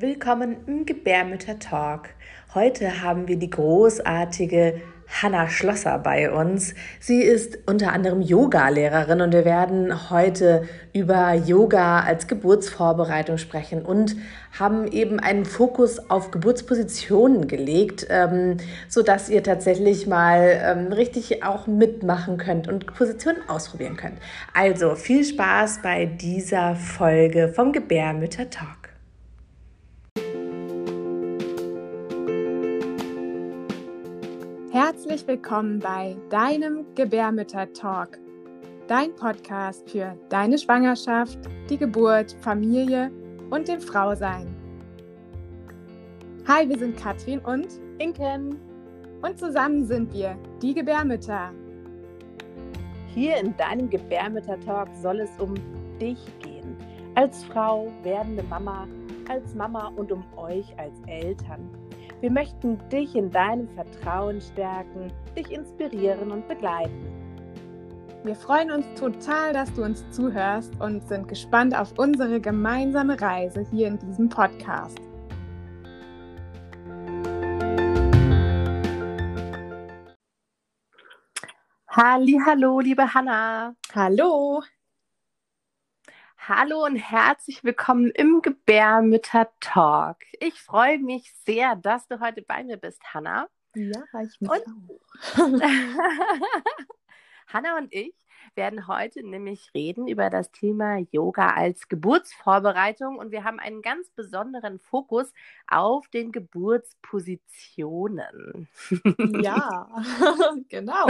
Willkommen im Gebärmütter Talk. Heute haben wir die großartige Hanna Schlosser bei uns. Sie ist unter anderem Yoga-Lehrerin und wir werden heute über Yoga als Geburtsvorbereitung sprechen und haben eben einen Fokus auf Geburtspositionen gelegt, ähm, so dass ihr tatsächlich mal ähm, richtig auch mitmachen könnt und Positionen ausprobieren könnt. Also viel Spaß bei dieser Folge vom Gebärmütter Talk. Herzlich willkommen bei deinem Gebärmütter-Talk, dein Podcast für deine Schwangerschaft, die Geburt, Familie und dem Frausein. Hi, wir sind Katrin und Inken und zusammen sind wir die Gebärmütter. Hier in deinem Gebärmütter-Talk soll es um dich gehen, als Frau, werdende Mama, als Mama und um euch als Eltern. Wir möchten dich in deinem Vertrauen stärken, dich inspirieren und begleiten. Wir freuen uns total, dass du uns zuhörst und sind gespannt auf unsere gemeinsame Reise hier in diesem Podcast. Hallo, liebe Hanna. Hallo. Hallo und herzlich willkommen im Gebärmütter Talk. Ich freue mich sehr, dass du heute bei mir bist, Hanna. Ja, ich mich und auch. Hanna und ich werden heute nämlich reden über das Thema Yoga als Geburtsvorbereitung und wir haben einen ganz besonderen Fokus auf den Geburtspositionen. Ja, genau.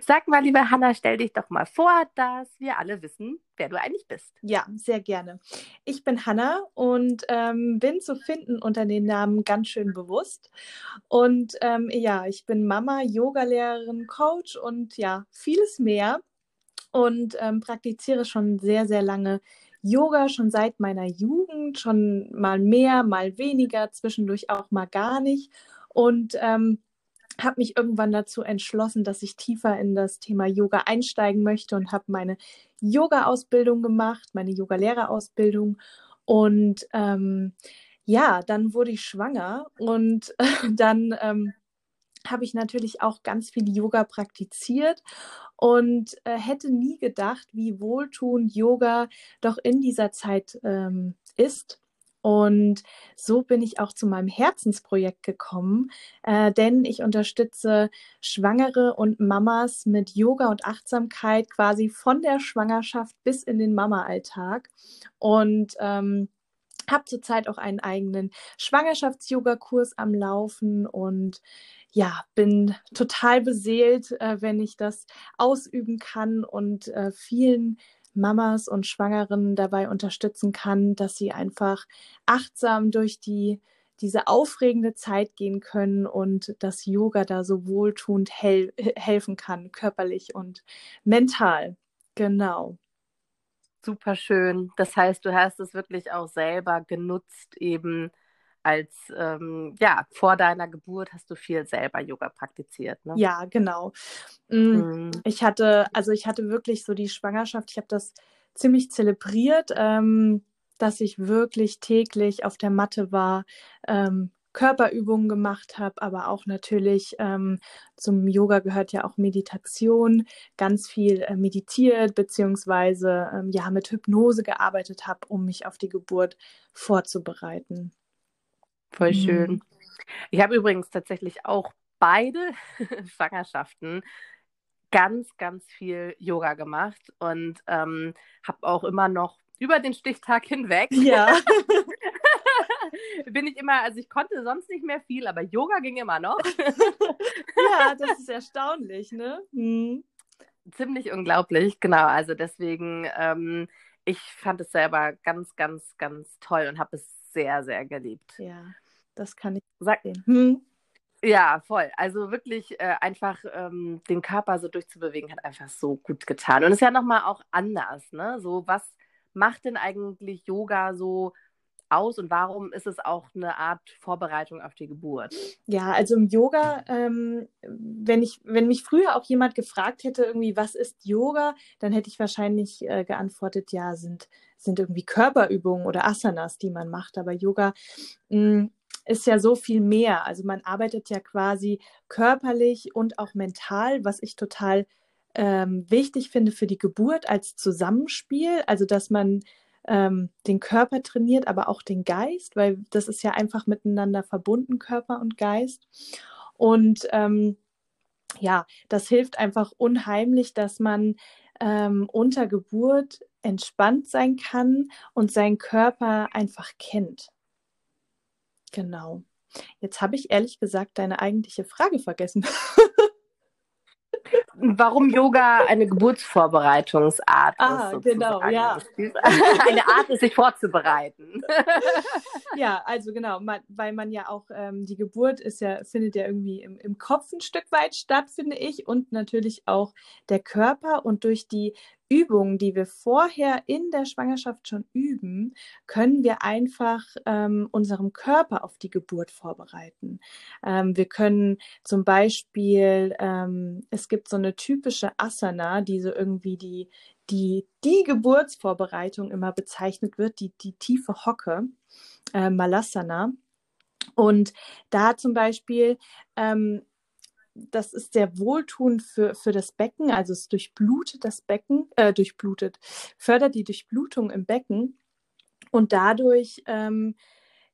Sag mal, liebe Hanna, stell dich doch mal vor, dass wir alle wissen, wer du eigentlich bist. Ja, sehr gerne. Ich bin Hanna und ähm, bin zu finden unter den Namen ganz schön bewusst. Und ähm, ja, ich bin Mama, Yogalehrerin, Coach und ja, vieles mehr. Und ähm, praktiziere schon sehr, sehr lange Yoga, schon seit meiner Jugend, schon mal mehr, mal weniger, zwischendurch auch mal gar nicht. Und ähm, habe mich irgendwann dazu entschlossen, dass ich tiefer in das Thema Yoga einsteigen möchte und habe meine Yoga-Ausbildung gemacht, meine Yoga-Lehrerausbildung. Und ähm, ja, dann wurde ich schwanger und dann ähm, habe ich natürlich auch ganz viel Yoga praktiziert und äh, hätte nie gedacht, wie wohltuend Yoga doch in dieser Zeit ähm, ist. Und so bin ich auch zu meinem Herzensprojekt gekommen, äh, denn ich unterstütze Schwangere und Mamas mit Yoga und Achtsamkeit quasi von der Schwangerschaft bis in den Mama-Alltag. Und ähm, habe zurzeit auch einen eigenen Schwangerschafts-Yoga-Kurs am Laufen und ja, bin total beseelt, äh, wenn ich das ausüben kann und äh, vielen Mamas und Schwangeren dabei unterstützen kann, dass sie einfach achtsam durch die diese aufregende Zeit gehen können und das Yoga da so wohltuend hel helfen kann, körperlich und mental. Genau. Super schön. Das heißt, du hast es wirklich auch selber genutzt, eben als ähm, ja vor deiner Geburt hast du viel selber Yoga praktiziert, ne? Ja, genau. Mhm. Ich hatte, also ich hatte wirklich so die Schwangerschaft, ich habe das ziemlich zelebriert, ähm, dass ich wirklich täglich auf der Matte war, ähm, Körperübungen gemacht habe, aber auch natürlich ähm, zum Yoga gehört ja auch Meditation, ganz viel äh, meditiert beziehungsweise ähm, ja mit Hypnose gearbeitet habe, um mich auf die Geburt vorzubereiten. Voll mhm. schön. Ich habe übrigens tatsächlich auch beide Schwangerschaften ganz, ganz viel Yoga gemacht und ähm, habe auch immer noch über den Stichtag hinweg. Ja. bin ich immer, also ich konnte sonst nicht mehr viel, aber Yoga ging immer noch. ja, das ist erstaunlich, ne? Hm. Ziemlich unglaublich, genau. Also deswegen, ähm, ich fand es selber ganz, ganz, ganz toll und habe es sehr, sehr geliebt. Ja, das kann ich sagen. Hm. Ja, voll. Also wirklich äh, einfach ähm, den Körper so durchzubewegen, hat einfach so gut getan. Und es ist ja nochmal auch anders, ne? So, was macht denn eigentlich Yoga so aus und warum ist es auch eine Art Vorbereitung auf die Geburt? Ja, also im Yoga, ähm, wenn ich, wenn mich früher auch jemand gefragt hätte, irgendwie, was ist Yoga, dann hätte ich wahrscheinlich äh, geantwortet, ja, sind sind irgendwie Körperübungen oder Asanas, die man macht. Aber Yoga mh, hm, ist ja so viel mehr. Also man arbeitet ja quasi körperlich und auch mental, was ich total ähm, wichtig finde für die Geburt als Zusammenspiel. Also dass man ähm, den Körper trainiert, aber auch den Geist, weil das ist ja einfach miteinander verbunden, Körper und Geist. Und ähm, ja, das hilft einfach unheimlich, dass man ähm, unter Geburt entspannt sein kann und seinen Körper einfach kennt. Genau. Jetzt habe ich ehrlich gesagt deine eigentliche Frage vergessen. warum Yoga eine Geburtsvorbereitungsart ah, ist. genau, ja. eine Art ist, sich vorzubereiten. ja, also genau, man, weil man ja auch, ähm, die Geburt ist ja, findet ja irgendwie im, im Kopf ein Stück weit statt, finde ich, und natürlich auch der Körper. Und durch die Übungen, die wir vorher in der Schwangerschaft schon üben, können wir einfach ähm, unserem Körper auf die Geburt vorbereiten. Ähm, wir können zum Beispiel, ähm, es gibt so eine typische Asana, die so irgendwie die, die, die Geburtsvorbereitung immer bezeichnet wird, die, die tiefe Hocke, äh, Malasana. Und da zum Beispiel ähm, das ist sehr wohltuend für, für das Becken, also es durchblutet das Becken, äh, durchblutet, fördert die Durchblutung im Becken und dadurch ähm,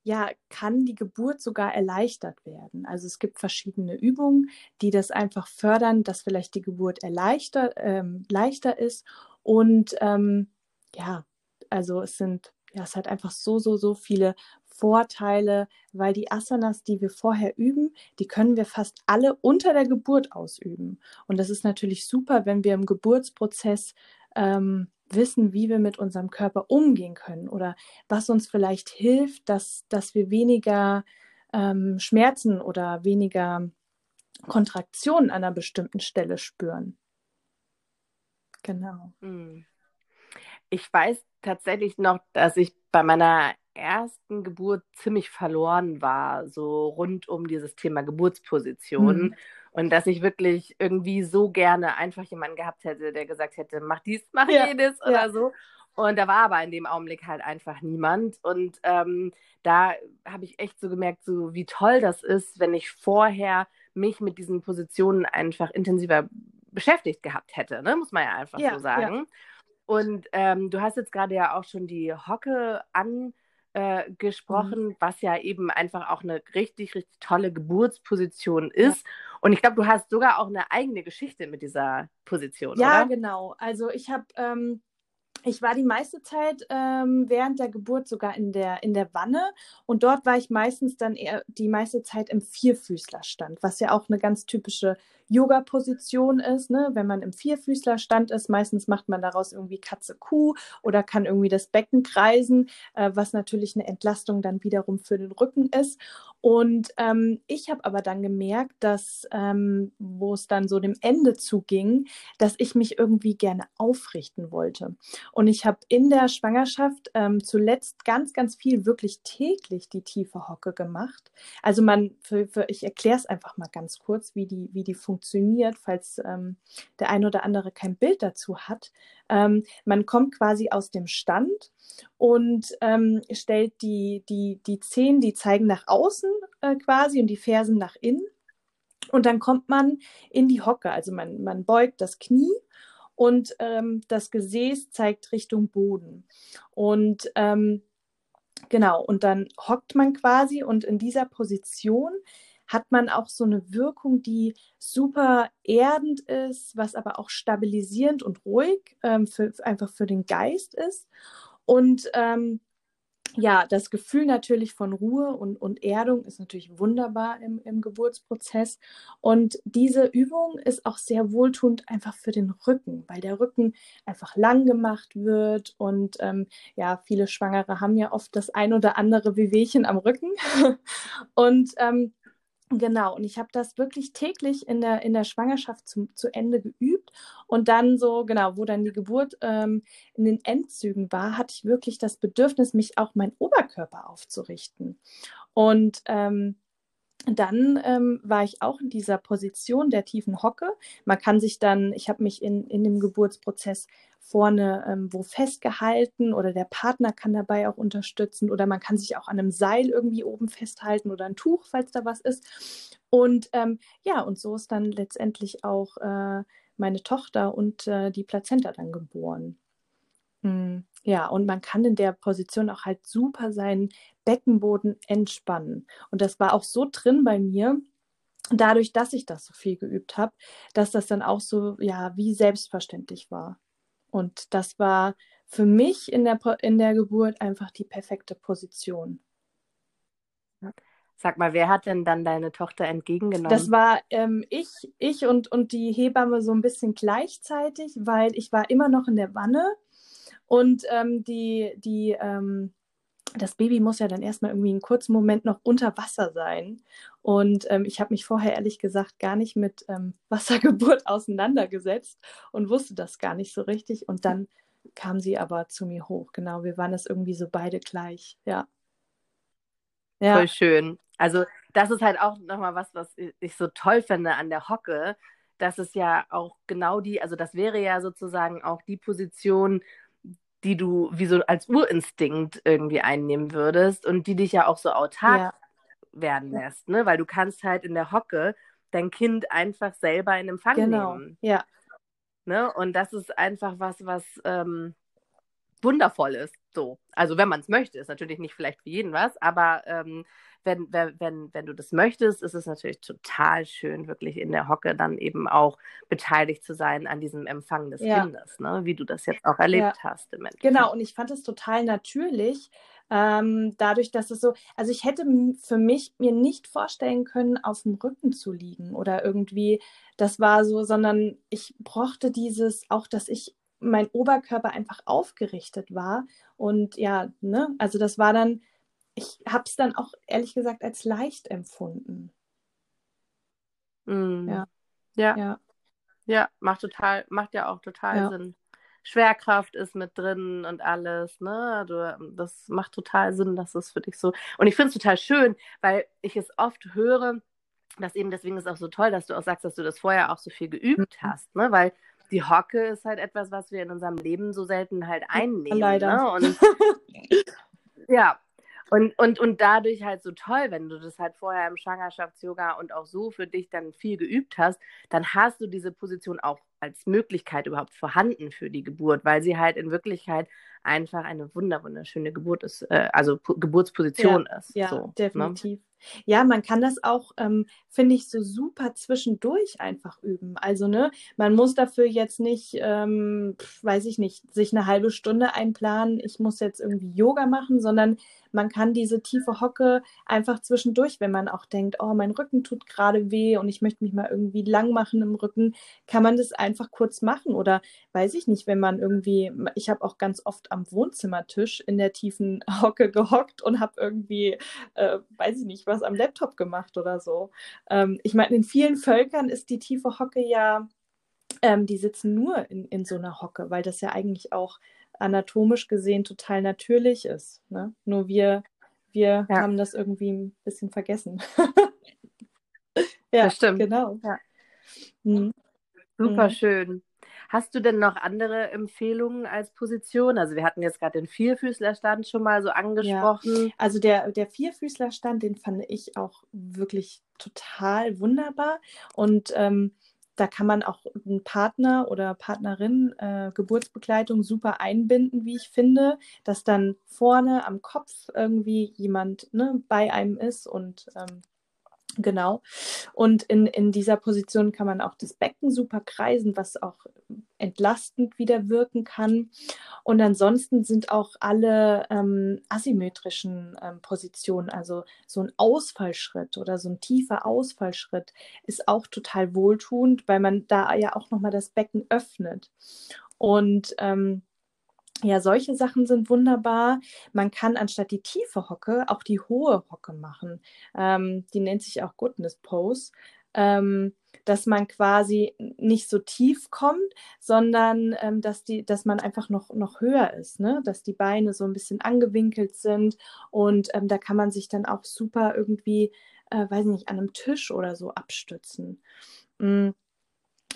ja, kann die Geburt sogar erleichtert werden. Also es gibt verschiedene Übungen, die das einfach fördern, dass vielleicht die Geburt erleichtert, ähm, leichter ist. Und ähm, ja, also es sind, ja, es hat einfach so, so, so viele Vorteile, weil die Asanas, die wir vorher üben, die können wir fast alle unter der Geburt ausüben. Und das ist natürlich super, wenn wir im Geburtsprozess ähm, wissen, wie wir mit unserem Körper umgehen können oder was uns vielleicht hilft, dass, dass wir weniger ähm, Schmerzen oder weniger Kontraktionen an einer bestimmten Stelle spüren. Genau. Hm. Ich weiß tatsächlich noch, dass ich bei meiner ersten Geburt ziemlich verloren war, so rund um dieses Thema Geburtsposition. Mhm. Und dass ich wirklich irgendwie so gerne einfach jemanden gehabt hätte, der gesagt hätte, mach dies, mach ja. jedes ja. oder so. Und da war aber in dem Augenblick halt einfach niemand. Und ähm, da habe ich echt so gemerkt, so wie toll das ist, wenn ich vorher mich mit diesen Positionen einfach intensiver beschäftigt gehabt hätte, ne? muss man ja einfach ja, so sagen. Ja. Und ähm, du hast jetzt gerade ja auch schon die Hocke an äh, mhm. was ja eben einfach auch eine richtig, richtig tolle Geburtsposition ist. Ja. Und ich glaube, du hast sogar auch eine eigene Geschichte mit dieser Position. Ja, oder? genau. Also ich habe ähm, ich war die meiste Zeit ähm, während der Geburt sogar in der, in der Wanne und dort war ich meistens dann eher die meiste Zeit im Vierfüßlerstand, was ja auch eine ganz typische Yoga-Position ist. Ne? Wenn man im Vierfüßlerstand ist, meistens macht man daraus irgendwie Katze-Kuh oder kann irgendwie das Becken kreisen, äh, was natürlich eine Entlastung dann wiederum für den Rücken ist. Und ähm, ich habe aber dann gemerkt, dass, ähm, wo es dann so dem Ende zuging, dass ich mich irgendwie gerne aufrichten wollte. Und ich habe in der Schwangerschaft ähm, zuletzt ganz, ganz viel wirklich täglich die tiefe Hocke gemacht. Also man, für, für, ich erkläre es einfach mal ganz kurz, wie die, wie die funktioniert, falls ähm, der ein oder andere kein Bild dazu hat. Ähm, man kommt quasi aus dem Stand und ähm, stellt die, die, die Zehen, die zeigen nach außen äh, quasi und die Fersen nach innen. Und dann kommt man in die Hocke, also man, man beugt das Knie und ähm, das Gesäß zeigt Richtung Boden. Und ähm, genau, und dann hockt man quasi und in dieser Position hat man auch so eine Wirkung, die super erdend ist, was aber auch stabilisierend und ruhig ähm, für, einfach für den Geist ist. Und ähm, ja, das Gefühl natürlich von Ruhe und, und Erdung ist natürlich wunderbar im, im Geburtsprozess. Und diese Übung ist auch sehr wohltuend einfach für den Rücken, weil der Rücken einfach lang gemacht wird. Und ähm, ja, viele Schwangere haben ja oft das ein oder andere Wehwehchen am Rücken. und ähm, Genau, und ich habe das wirklich täglich in der, in der Schwangerschaft zum, zu Ende geübt. Und dann so, genau, wo dann die Geburt ähm, in den Endzügen war, hatte ich wirklich das Bedürfnis, mich auch mein Oberkörper aufzurichten. Und ähm, dann ähm, war ich auch in dieser Position der tiefen Hocke. Man kann sich dann, ich habe mich in, in dem Geburtsprozess vorne ähm, wo festgehalten oder der Partner kann dabei auch unterstützen oder man kann sich auch an einem Seil irgendwie oben festhalten oder ein Tuch, falls da was ist. Und ähm, ja, und so ist dann letztendlich auch äh, meine Tochter und äh, die Plazenta dann geboren. Mhm. Ja, und man kann in der Position auch halt super seinen Beckenboden entspannen. Und das war auch so drin bei mir, dadurch, dass ich das so viel geübt habe, dass das dann auch so, ja, wie selbstverständlich war. Und das war für mich in der, in der Geburt einfach die perfekte Position. Sag mal, wer hat denn dann deine Tochter entgegengenommen? Das war ähm, ich, ich und, und die Hebamme so ein bisschen gleichzeitig, weil ich war immer noch in der Wanne und ähm, die, die, ähm, das Baby muss ja dann erstmal irgendwie einen kurzen Moment noch unter Wasser sein. Und ähm, ich habe mich vorher ehrlich gesagt gar nicht mit ähm, Wassergeburt auseinandergesetzt und wusste das gar nicht so richtig. Und dann kam sie aber zu mir hoch. Genau, wir waren das irgendwie so beide gleich. Ja. ja. Voll schön. Also das ist halt auch nochmal was, was ich so toll finde an der Hocke, dass es ja auch genau die, also das wäre ja sozusagen auch die Position, die du wie so als Urinstinkt irgendwie einnehmen würdest und die dich ja auch so autark ja. werden lässt, ne? Weil du kannst halt in der Hocke dein Kind einfach selber in Empfang genau. nehmen. Ja. Ne? Und das ist einfach was, was ähm, wundervoll ist. So. Also wenn man es möchte, ist natürlich nicht vielleicht für jeden was, aber ähm, wenn, wenn, wenn du das möchtest, ist es natürlich total schön, wirklich in der Hocke dann eben auch beteiligt zu sein an diesem Empfang des ja. Kindes, ne? wie du das jetzt auch erlebt ja. hast. Im genau, und ich fand es total natürlich, ähm, dadurch, dass es so, also ich hätte für mich mir nicht vorstellen können, auf dem Rücken zu liegen oder irgendwie, das war so, sondern ich brauchte dieses, auch dass ich mein Oberkörper einfach aufgerichtet war und ja, ne, also das war dann ich habe es dann auch ehrlich gesagt als leicht empfunden. Mm. Ja. ja. Ja. Ja, macht total, macht ja auch total ja. Sinn. Schwerkraft ist mit drin und alles, ne? Du, das macht total Sinn, dass es für dich so. Und ich finde es total schön, weil ich es oft höre, dass eben deswegen ist es auch so toll, dass du auch sagst, dass du das vorher auch so viel geübt mhm. hast, ne? Weil die Hocke ist halt etwas, was wir in unserem Leben so selten halt einnehmen. Leider. Ne? Und ja, und, und, und dadurch halt so toll, wenn du das halt vorher im Schwangerschafts-Yoga und auch so für dich dann viel geübt hast, dann hast du diese Position auch als Möglichkeit überhaupt vorhanden für die Geburt, weil sie halt in Wirklichkeit einfach eine wunder wunderschöne Geburt ist, äh, also P Geburtsposition ja, ist. Ja, so, ne? definitiv. Ne? Ja, man kann das auch, ähm, finde ich, so super zwischendurch einfach üben. Also, ne, man muss dafür jetzt nicht, ähm, weiß ich nicht, sich eine halbe Stunde einplanen, ich muss jetzt irgendwie Yoga machen, sondern man kann diese tiefe Hocke einfach zwischendurch, wenn man auch denkt, oh, mein Rücken tut gerade weh und ich möchte mich mal irgendwie lang machen im Rücken, kann man das einfach kurz machen. Oder weiß ich nicht, wenn man irgendwie, ich habe auch ganz oft am Wohnzimmertisch in der tiefen Hocke gehockt und habe irgendwie, äh, weiß ich nicht, was am Laptop gemacht oder so. Ähm, ich meine, in vielen Völkern ist die tiefe Hocke ja, ähm, die sitzen nur in, in so einer Hocke, weil das ja eigentlich auch anatomisch gesehen total natürlich ist. Ne? Nur wir, wir ja. haben das irgendwie ein bisschen vergessen. ja, das stimmt. Genau. Ja. Mhm. Super mhm. schön. Hast du denn noch andere Empfehlungen als Position? Also wir hatten jetzt gerade den Vierfüßlerstand schon mal so angesprochen. Ja, also der, der Vierfüßlerstand, den fand ich auch wirklich total wunderbar. Und ähm, da kann man auch einen Partner oder Partnerin äh, Geburtsbegleitung super einbinden, wie ich finde, dass dann vorne am Kopf irgendwie jemand ne, bei einem ist und ähm, Genau. Und in, in dieser Position kann man auch das Becken super kreisen, was auch entlastend wieder wirken kann. Und ansonsten sind auch alle ähm, asymmetrischen ähm, Positionen, also so ein Ausfallschritt oder so ein tiefer Ausfallschritt, ist auch total wohltuend, weil man da ja auch nochmal das Becken öffnet. Und ähm, ja, solche Sachen sind wunderbar. Man kann anstatt die tiefe Hocke auch die hohe Hocke machen. Ähm, die nennt sich auch Goodness Pose. Ähm, dass man quasi nicht so tief kommt, sondern ähm, dass, die, dass man einfach noch, noch höher ist, ne? dass die Beine so ein bisschen angewinkelt sind und ähm, da kann man sich dann auch super irgendwie, äh, weiß nicht, an einem Tisch oder so abstützen. Mhm.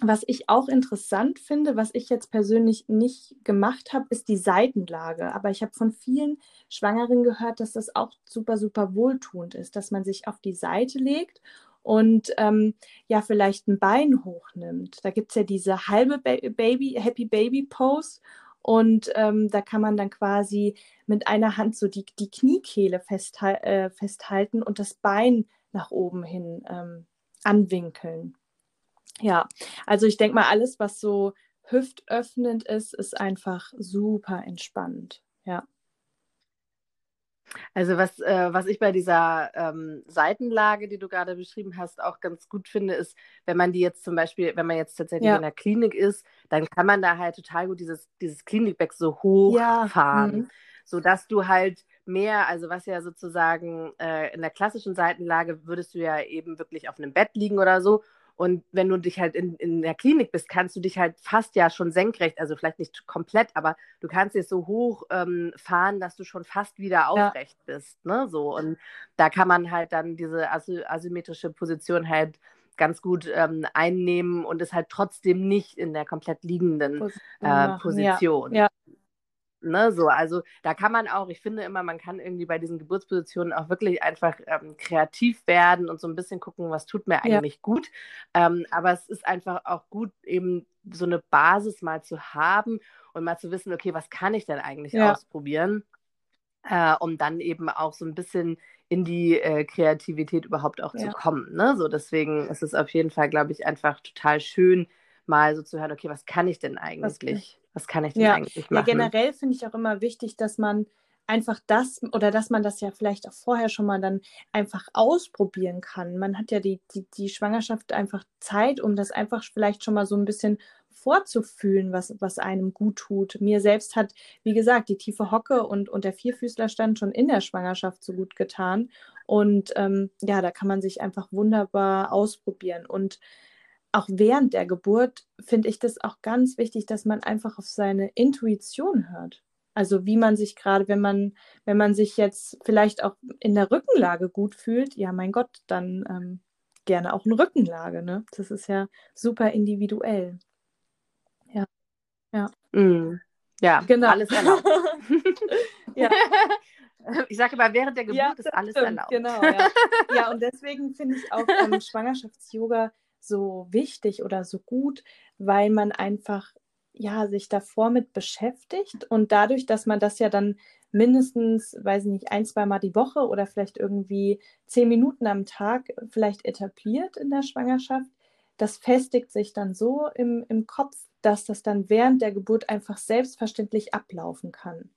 Was ich auch interessant finde, was ich jetzt persönlich nicht gemacht habe, ist die Seitenlage. Aber ich habe von vielen Schwangeren gehört, dass das auch super, super wohltuend ist, dass man sich auf die Seite legt und ähm, ja, vielleicht ein Bein hochnimmt. Da gibt es ja diese halbe Baby, Happy Baby Pose. Und ähm, da kann man dann quasi mit einer Hand so die, die Kniekehle festhal äh, festhalten und das Bein nach oben hin ähm, anwinkeln. Ja, also ich denke mal, alles, was so hüftöffnend ist, ist einfach super entspannt. Ja. Also was, äh, was ich bei dieser ähm, Seitenlage, die du gerade beschrieben hast, auch ganz gut finde, ist, wenn man die jetzt zum Beispiel, wenn man jetzt tatsächlich ja. in der Klinik ist, dann kann man da halt total gut dieses, dieses Klinikbett so hochfahren, ja. mhm. sodass du halt mehr, also was ja sozusagen äh, in der klassischen Seitenlage würdest du ja eben wirklich auf einem Bett liegen oder so und wenn du dich halt in, in der Klinik bist, kannst du dich halt fast ja schon senkrecht, also vielleicht nicht komplett, aber du kannst es so hoch ähm, fahren, dass du schon fast wieder aufrecht ja. bist. Ne? So. Und da kann man halt dann diese asy asymmetrische Position halt ganz gut ähm, einnehmen und ist halt trotzdem nicht in der komplett liegenden äh, Position. Ja. Ne, so, also da kann man auch, ich finde immer, man kann irgendwie bei diesen Geburtspositionen auch wirklich einfach ähm, kreativ werden und so ein bisschen gucken, was tut mir eigentlich ja. gut. Ähm, aber es ist einfach auch gut, eben so eine Basis mal zu haben und mal zu wissen, okay, was kann ich denn eigentlich ja. ausprobieren, äh, um dann eben auch so ein bisschen in die äh, Kreativität überhaupt auch ja. zu kommen. Ne? So, deswegen ist es auf jeden Fall, glaube ich, einfach total schön, mal so zu hören, okay, was kann ich denn eigentlich? Was kann ich denn ja. eigentlich machen? Ja, generell finde ich auch immer wichtig, dass man einfach das oder dass man das ja vielleicht auch vorher schon mal dann einfach ausprobieren kann. Man hat ja die, die, die Schwangerschaft einfach Zeit, um das einfach vielleicht schon mal so ein bisschen vorzufühlen, was, was einem gut tut. Mir selbst hat, wie gesagt, die tiefe Hocke und, und der Vierfüßlerstand schon in der Schwangerschaft so gut getan. Und ähm, ja, da kann man sich einfach wunderbar ausprobieren. Und auch während der Geburt finde ich das auch ganz wichtig, dass man einfach auf seine Intuition hört. Also wie man sich gerade, wenn man, wenn man sich jetzt vielleicht auch in der Rückenlage gut fühlt, ja mein Gott, dann ähm, gerne auch eine Rückenlage. Ne? Das ist ja super individuell. Ja. Ja. Mm. Ja, genau. alles erlaubt. ja. Ich sage immer, während der Geburt ja, ist alles stimmt, erlaubt. Genau, ja. ja, und deswegen finde ich auch ähm, Schwangerschafts-Yoga so wichtig oder so gut, weil man einfach ja sich davor mit beschäftigt und dadurch, dass man das ja dann mindestens, weiß ich nicht, ein, zweimal die Woche oder vielleicht irgendwie zehn Minuten am Tag vielleicht etabliert in der Schwangerschaft, das festigt sich dann so im, im Kopf, dass das dann während der Geburt einfach selbstverständlich ablaufen kann.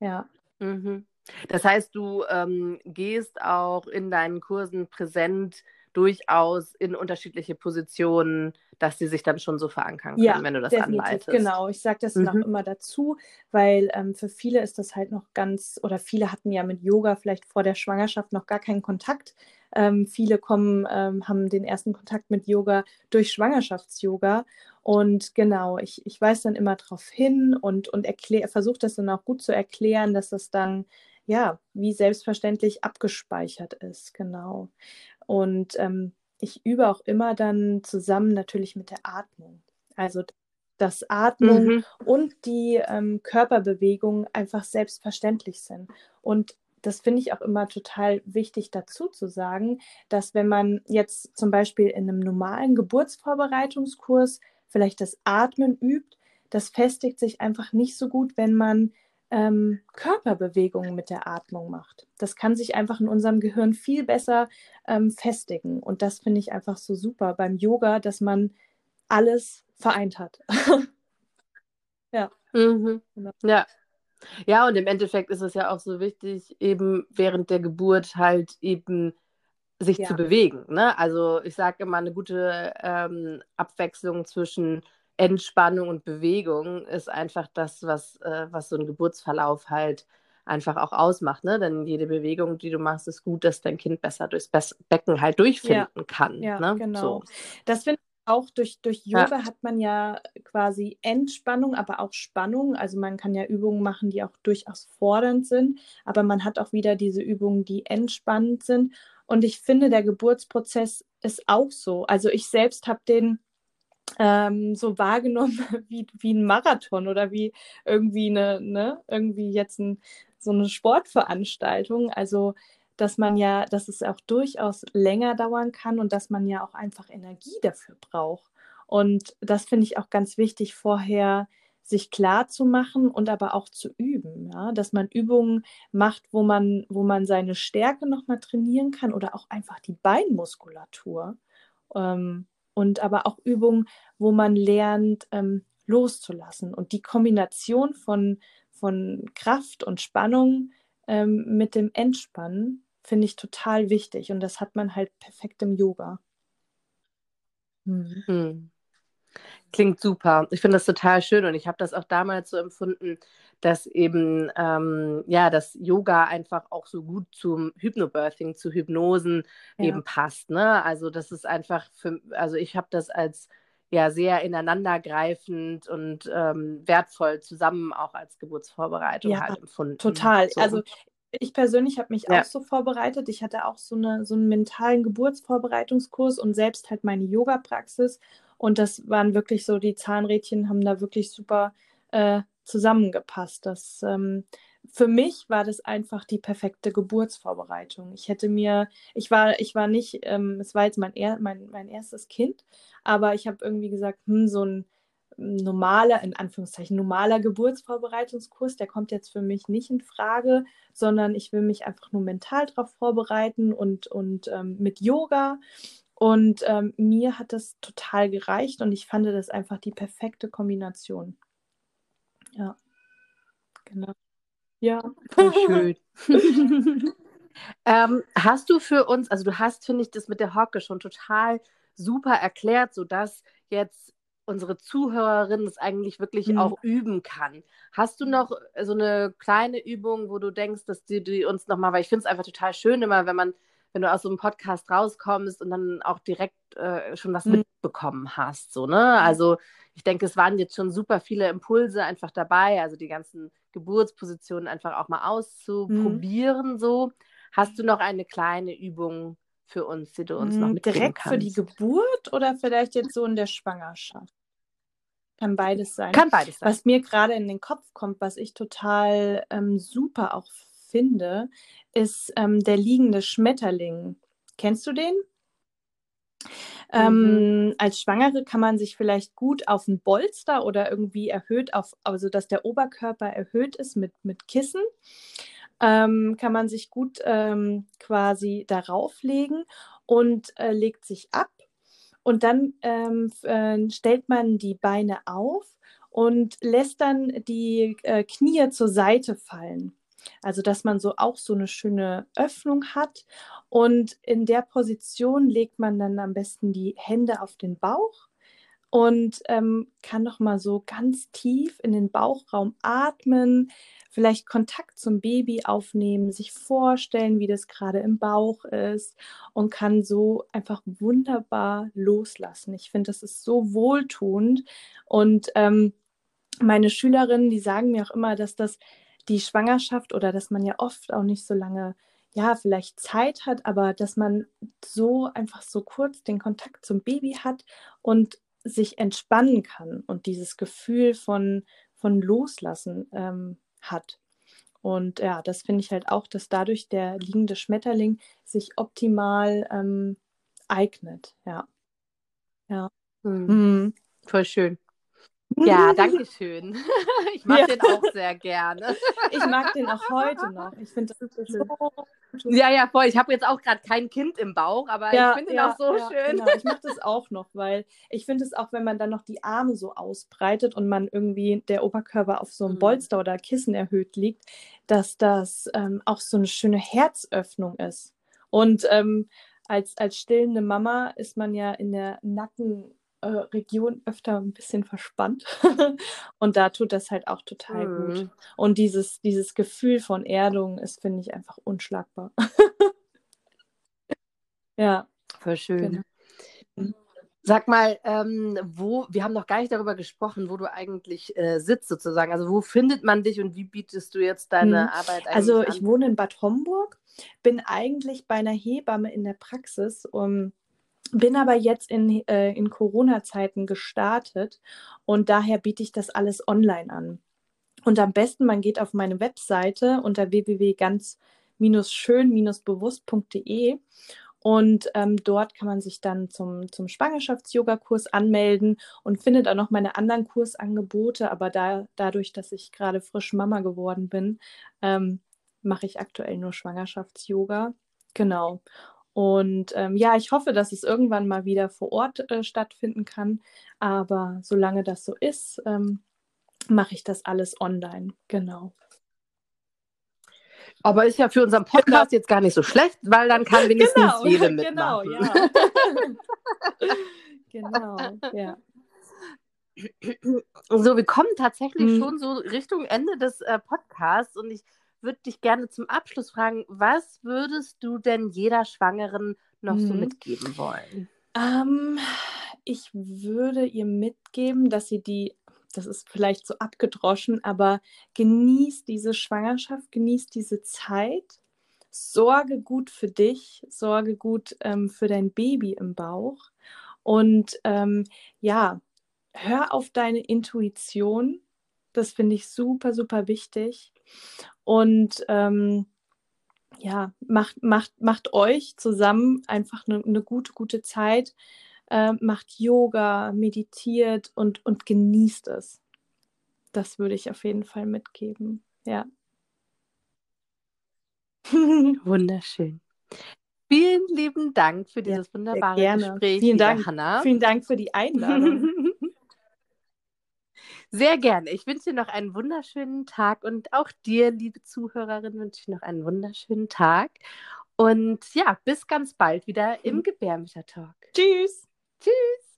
Ja. Mhm. Das heißt, du ähm, gehst auch in deinen Kursen präsent durchaus in unterschiedliche Positionen, dass sie sich dann schon so verankern können, ja, wenn du das definitiv, anleitest. Genau, ich sage das mhm. auch immer dazu, weil ähm, für viele ist das halt noch ganz, oder viele hatten ja mit Yoga vielleicht vor der Schwangerschaft noch gar keinen Kontakt. Ähm, viele kommen, ähm, haben den ersten Kontakt mit Yoga durch Schwangerschafts-Yoga. Und genau, ich, ich weise dann immer darauf hin und, und versuche das dann auch gut zu erklären, dass das dann ja wie selbstverständlich abgespeichert ist. Genau. Und ähm, ich übe auch immer dann zusammen natürlich mit der Atmung. Also dass Atmung mhm. und die ähm, Körperbewegung einfach selbstverständlich sind. Und das finde ich auch immer total wichtig dazu zu sagen, dass wenn man jetzt zum Beispiel in einem normalen Geburtsvorbereitungskurs vielleicht das Atmen übt, das festigt sich einfach nicht so gut, wenn man ähm, Körperbewegungen mit der Atmung macht. Das kann sich einfach in unserem Gehirn viel besser ähm, festigen. Und das finde ich einfach so super beim Yoga, dass man alles vereint hat. ja. Mhm. Genau. Ja. Ja, und im Endeffekt ist es ja auch so wichtig, eben während der Geburt halt eben sich ja. zu bewegen. Ne? Also ich sage immer, eine gute ähm, Abwechslung zwischen Entspannung und Bewegung ist einfach das, was, äh, was so ein Geburtsverlauf halt einfach auch ausmacht. Ne? Denn jede Bewegung, die du machst, ist gut, dass dein Kind besser durchs Be Becken halt durchfinden ja. kann. Ja, ne? genau. So. Das finde ich auch durch, durch Yoga ja. hat man ja quasi Entspannung, aber auch Spannung. Also man kann ja Übungen machen, die auch durchaus fordernd sind, aber man hat auch wieder diese Übungen, die entspannend sind. Und ich finde, der Geburtsprozess ist auch so. Also ich selbst habe den ähm, so wahrgenommen wie, wie ein Marathon oder wie irgendwie eine, ne, irgendwie jetzt ein, so eine Sportveranstaltung. Also dass man ja, dass es auch durchaus länger dauern kann und dass man ja auch einfach Energie dafür braucht. Und das finde ich auch ganz wichtig, vorher sich klar zu machen und aber auch zu üben, ja? dass man Übungen macht, wo man, wo man seine Stärke nochmal trainieren kann oder auch einfach die Beinmuskulatur. Ähm, und aber auch Übungen, wo man lernt, ähm, loszulassen. Und die Kombination von, von Kraft und Spannung ähm, mit dem Entspannen finde ich total wichtig. Und das hat man halt perfekt im Yoga. Hm. Hm. Klingt super. Ich finde das total schön und ich habe das auch damals so empfunden, dass eben ähm, ja das Yoga einfach auch so gut zum Hypnobirthing, zu Hypnosen ja. eben passt. Ne? Also das ist einfach für, also ich habe das als ja sehr ineinandergreifend und ähm, wertvoll zusammen auch als Geburtsvorbereitung ja, halt empfunden. Total. So. Also ich persönlich habe mich ja. auch so vorbereitet. Ich hatte auch so, eine, so einen mentalen Geburtsvorbereitungskurs und selbst halt meine Yoga-Praxis. Und das waren wirklich so, die Zahnrädchen haben da wirklich super äh, zusammengepasst. Das, ähm, für mich war das einfach die perfekte Geburtsvorbereitung. Ich hätte mir, ich war, ich war nicht, ähm, es war jetzt mein, er, mein, mein erstes Kind, aber ich habe irgendwie gesagt, hm, so ein normaler, in Anführungszeichen, normaler Geburtsvorbereitungskurs, der kommt jetzt für mich nicht in Frage, sondern ich will mich einfach nur mental darauf vorbereiten und, und ähm, mit Yoga. Und ähm, mir hat das total gereicht und ich fand das einfach die perfekte Kombination. Ja, genau. Ja. Schön. ähm, hast du für uns, also du hast, finde ich, das mit der Hocke schon total super erklärt, sodass jetzt unsere Zuhörerin das eigentlich wirklich mhm. auch üben kann. Hast du noch so eine kleine Übung, wo du denkst, dass du die uns nochmal, weil ich finde es einfach total schön immer, wenn man, wenn du aus so einem Podcast rauskommst und dann auch direkt äh, schon was mhm. mitbekommen hast, so, ne? Also ich denke, es waren jetzt schon super viele Impulse einfach dabei, also die ganzen Geburtspositionen einfach auch mal auszuprobieren, mhm. so. Hast du noch eine kleine Übung für uns, die du uns noch hm, mitgeben Direkt kannst? für die Geburt oder vielleicht jetzt so in der Schwangerschaft? Kann beides sein. Kann beides sein. Was mir gerade in den Kopf kommt, was ich total ähm, super auch finde, ist ähm, der liegende Schmetterling. Kennst du den? Ähm, mhm. als Schwangere kann man sich vielleicht gut auf ein Bolster oder irgendwie erhöht auf, also dass der Oberkörper erhöht ist mit, mit Kissen, ähm, kann man sich gut ähm, quasi darauf legen und äh, legt sich ab und dann ähm, äh, stellt man die Beine auf und lässt dann die äh, Knie zur Seite fallen. Also, dass man so auch so eine schöne Öffnung hat. Und in der Position legt man dann am besten die Hände auf den Bauch und ähm, kann noch mal so ganz tief in den Bauchraum atmen, vielleicht Kontakt zum Baby aufnehmen, sich vorstellen, wie das gerade im Bauch ist und kann so einfach wunderbar loslassen. Ich finde, das ist so wohltuend und ähm, meine Schülerinnen, die sagen mir auch immer, dass das die Schwangerschaft oder dass man ja oft auch nicht so lange ja, vielleicht Zeit hat, aber dass man so einfach so kurz den Kontakt zum Baby hat und sich entspannen kann und dieses Gefühl von, von Loslassen ähm, hat. Und ja, das finde ich halt auch, dass dadurch der liegende Schmetterling sich optimal ähm, eignet. Ja. Ja. Hm. Mhm. Voll schön. Ja, danke schön. Ich mag ja. den auch sehr gerne. Ich mag den auch heute noch. Ich finde das so schön. Ja, ja, voll. Ich habe jetzt auch gerade kein Kind im Bauch, aber ja, ich finde ja, den auch so schön. Genau. Ich mache das auch noch, weil ich finde es auch, wenn man dann noch die Arme so ausbreitet und man irgendwie der Oberkörper auf so einem mhm. Bolster oder Kissen erhöht liegt, dass das ähm, auch so eine schöne Herzöffnung ist. Und ähm, als, als stillende Mama ist man ja in der Nacken äh, Region öfter ein bisschen verspannt. und da tut das halt auch total mhm. gut. Und dieses, dieses Gefühl von Erdung ist, finde ich, einfach unschlagbar. ja. Voll schön. Genau. Sag mal, ähm, wo, wir haben noch gar nicht darüber gesprochen, wo du eigentlich äh, sitzt sozusagen. Also wo findet man dich und wie bietest du jetzt deine mhm. Arbeit eigentlich Also ich an? wohne in Bad Homburg, bin eigentlich bei einer Hebamme in der Praxis um, bin aber jetzt in, äh, in Corona-Zeiten gestartet und daher biete ich das alles online an. Und am besten, man geht auf meine Webseite unter www.ganz-schön-bewusst.de und ähm, dort kann man sich dann zum, zum Schwangerschafts-Yoga-Kurs anmelden und findet auch noch meine anderen Kursangebote. Aber da, dadurch, dass ich gerade frisch Mama geworden bin, ähm, mache ich aktuell nur Schwangerschafts-Yoga. Genau. Und ähm, ja, ich hoffe, dass es irgendwann mal wieder vor Ort äh, stattfinden kann. Aber solange das so ist, ähm, mache ich das alles online. Genau. Aber ist ja für unseren genau. Podcast genau. jetzt gar nicht so schlecht, weil dann kann wenigstens genau, jede genau, mitmachen. Genau, ja. genau, ja. So, wir kommen tatsächlich hm. schon so Richtung Ende des äh, Podcasts und ich würde dich gerne zum Abschluss fragen, was würdest du denn jeder Schwangeren noch hm. so mhm. mitgeben wollen? Ähm, ich würde ihr mitgeben, dass sie die das ist vielleicht so abgedroschen, aber genieß diese Schwangerschaft, genieß diese Zeit, sorge gut für dich, sorge gut ähm, für dein Baby im Bauch und ähm, ja, hör auf deine Intuition. Das finde ich super, super wichtig. Und ähm, ja, macht, macht, macht euch zusammen einfach eine, eine gute, gute Zeit äh, macht Yoga, meditiert und, und genießt es. Das würde ich auf jeden Fall mitgeben. Ja. Wunderschön. Vielen lieben Dank für dieses ja, wunderbare Gespräch, Vielen Dank, Hanna. Vielen Dank für die Einladung. Sehr gerne. Ich wünsche dir noch einen wunderschönen Tag und auch dir, liebe Zuhörerin, wünsche ich noch einen wunderschönen Tag. Und ja, bis ganz bald wieder im Gebärmütter-Talk. Tschüss. Tschüss.